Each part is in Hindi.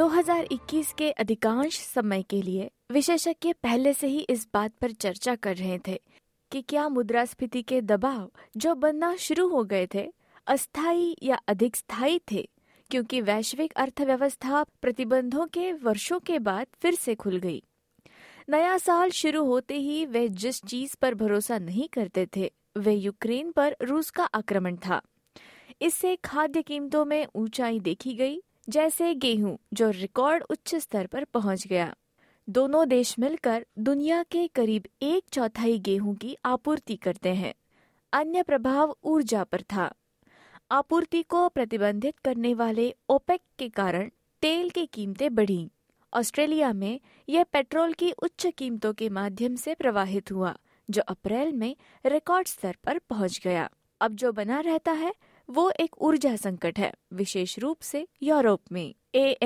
2021 के अधिकांश समय के लिए विशेषज्ञ पहले से ही इस बात पर चर्चा कर रहे थे कि क्या मुद्रास्फीति के दबाव जो बनना शुरू हो गए थे, अस्थायी या अधिक स्थायी थे, क्योंकि वैश्विक अर्थव्यवस्था प्रतिबंधों के वर्षों के बाद फिर से खुल गई। नया साल शुरू होते ही वे जिस चीज़ पर भरोसा नहीं करते थे, वे यूक्रेन पर रूस का आक्रमण था। इससे खाद्य कीमतों में ऊंचाई देखी गई जैसे गेहूँ, जो रिकॉर्ड उच्च स्तर पर पहुँच गया। दोनों देश मिलकर दुनिया के करीब एक चौथाई गेहूँ की आपूर्ति करते हैं। अन्य प्रभाव ऊर्जा पर था। आपूर्ति को प्रतिबंधित करने वाले ओपेक के कारण तेल की कीमतें बढ़ी। ऑस्ट्रेलिया में यह पेट्रोल की उच्च कीमतों के माध्यम से प्रवाहित हुआ, जो अप्रैल में रिकॉर्ड स्तर पर पहुँच गया। अब जो बना रहता है वो एक ऊर्जा संकट है विशेष रूप से यूरोप में ए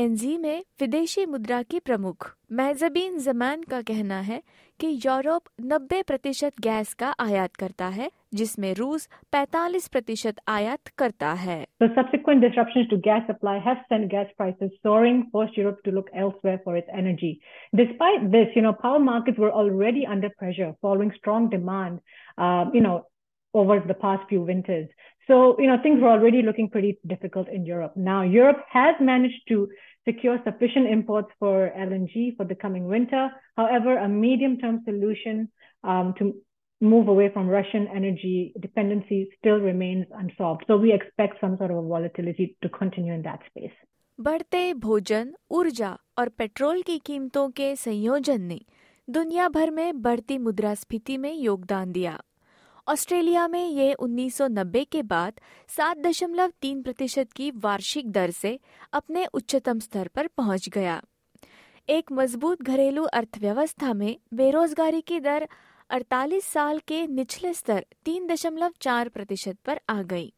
में विदेशी मुद्रा की प्रमुख महजबीन जमान का कहना है कि यूरोप 90 प्रतिशत गैस का आयात करता है जिसमें रूस 45 प्रतिशत आयात करता है The subsequent disruptions to gas supply have sent gas prices soaring, forced Europe to look elsewhere for its energy. Despite this, you know, power markets were already under pressure following strong demand, uh, you know, over the past few winters. So, you know, things were already looking pretty difficult in Europe. Now, Europe has managed to secure sufficient imports for LNG for the coming winter. However, a medium term solution um, to move away from Russian energy dependency still remains unsolved. So, we expect some sort of a volatility to continue in that space. बढ़ते भोजन ऊर्जा और पेट्रोल की कीमतों के संयोजन ने दुनिया भर में बढ़ती मुद्रास्फीति में योगदान दिया ऑस्ट्रेलिया में ये 1990 के बाद 7.3 प्रतिशत की वार्षिक दर से अपने उच्चतम स्तर पर पहुँच गया। एक मज़बूत घरेलू अर्थव्यवस्था में बेरोजगारी की दर 48 साल के निचले स्तर 3.4 प्रतिशत पर आ गई।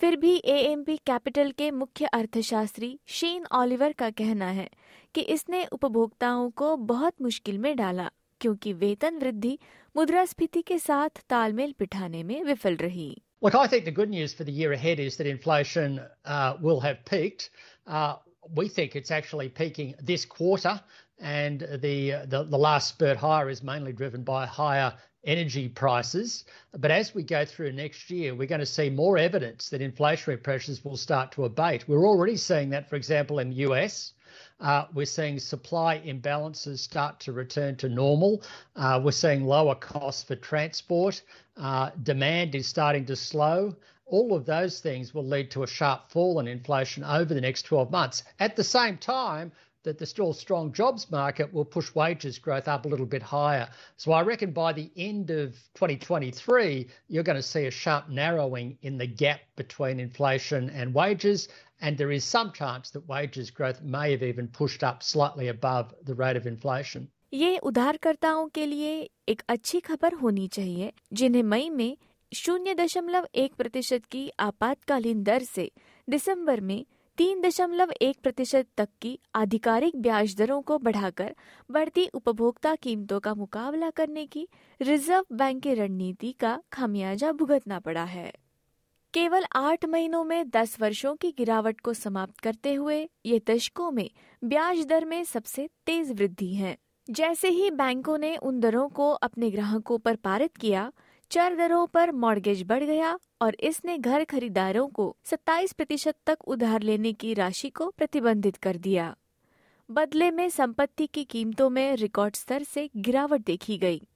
फिर भी एएमपी कैपिटल के मुख्य अर्थशास्त्री शेन ऑलिवर का कहना है कि इसने उपभोक्ताओं को बहुत मुश्किल में डाला। क्योंकि वेतन वृद्धि मुद्रास्फीति के साथ तालमेल बिठाने में विफल रही Look, I think the good news for the year ahead is that inflation uh, will have peaked. Uh, we think it's actually peaking this quarter, and the, the, the last spurt higher is mainly driven by higher energy prices. But as we go through next year, we're going to see more evidence that inflationary pressures will start to abate. We're already seeing that, for example, in the US. Uh, we're seeing supply imbalances start to return to normal. Uh, we're seeing lower costs for transport. Uh, demand is starting to slow. All of those things will lead to a sharp fall in inflation over the next 12 months. At the same time, that the still strong jobs market will push wages growth up a little bit higher. So I reckon by the end of 2023, you're going to see a sharp narrowing in the gap between inflation and wages. And there is some chance that wages growth may have even pushed up slightly above the rate of inflation. ये उधारकर्ताओं के लिए एक अच्छी खबर होनी चाहिए जिन्हें मई में शून्य दशमलव एक प्रतिशत की आपातकालीन दर से दिसंबर में तीन दशमलव एक प्रतिशत तक की आधिकारिक ब्याज दरों को बढ़ाकर बढ़ती उपभोक्ता कीमतों का मुकाबला करने की रिज़र्व बैंक की रणनीति का खामियाजा भुगतना पड़ा है। केवल आठ महीनों में दस वर्षों की गिरावट को समाप्त करते हुए ये दशकों में ब्याज दर में सबसे तेज वृद्धि है। जैसे ही बैंकों ने उन दरों को अपने ग्राहकों पर पारित किया चर दरों पर मॉर्गेज बढ़ गया और इसने घर खरीदारों को 27 प्रतिशत तक उधार लेने की राशि को प्रतिबंधित कर दिया। बदले में संपत्ति की कीमतों में रिकॉर्ड स्तर से गिरावट देखी गई।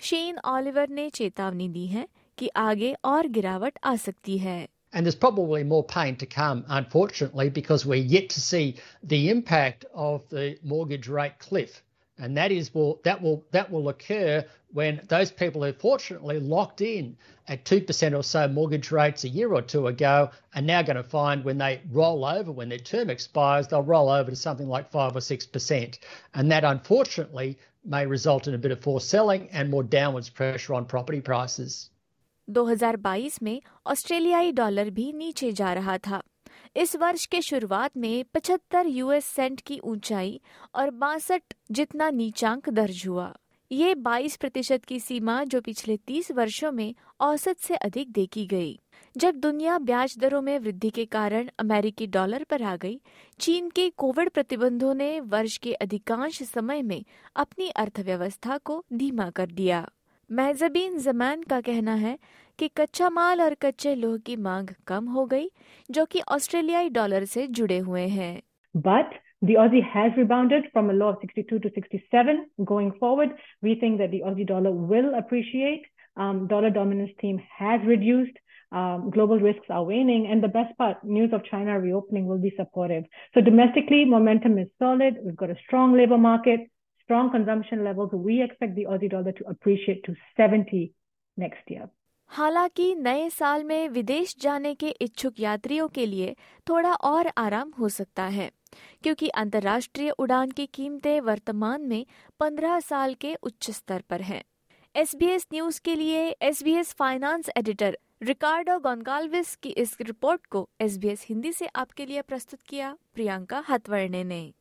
शेन ऑलिवर ने चेतावनी दी है कि आगे और गिरावट आ सकती है। And there's probably more pain to come, unfortunately, because we're yet to see the impact of the mortgage rate cliff. and that is will that will that will occur when those people who fortunately locked in at 2% or so mortgage rates a year or two ago are now going to find when they roll over when their term expires they'll roll over to something like 5 or 6% and that unfortunately may result in a bit of forced selling and more downwards pressure on property prices 2022 में ऑस्ट्रेलियाई डॉलर भी नीचे जा रहा था इस वर्ष के शुरुआत में 75 यूएस सेंट की ऊंचाई और बासठ जितना नीचांक दर्ज हुआ। ये 22 प्रतिशत की सीमा जो पिछले 30 वर्षों में औसत से अधिक देखी गई। जब दुनिया ब्याज दरों में वृद्धि के कारण अमेरिकी डॉलर पर आ गई, चीन के कोविड प्रतिबंधों ने वर्ष के अधिकांश समय में अपनी अर्थव्यवस्था को धीमा कर दिया। महजबीन जमान का कहना है कि कच्चा माल और कच्चे लोह की मांग कम हो गई जो कि ऑस्ट्रेलियाई डॉलर से जुड़े हुए हैं but The Aussie has rebounded from a low of 62 to 67. Going forward, we think that the Aussie dollar will appreciate. Um, dollar dominance theme has reduced. Um, global risks are waning. And the best part, news of China reopening will be supportive. So domestically, momentum is solid. We've got a strong labor market, strong consumption levels. We expect the Aussie dollar to appreciate to 70 next year. हालाँकि नए साल में विदेश जाने के इच्छुक यात्रियों के लिए थोड़ा और आराम हो सकता है, क्योंकि अंतर्राष्ट्रीय उड़ान की कीमतें वर्तमान में 15 साल के उच्च स्तर पर हैं। एस न्यूज़ के लिए SBS finance editor Ricardo Goncalves की इस रिपोर्ट को एसबीएस हिंदी से आपके लिए प्रस्तुत किया, प्रियंका हथवर्णे ने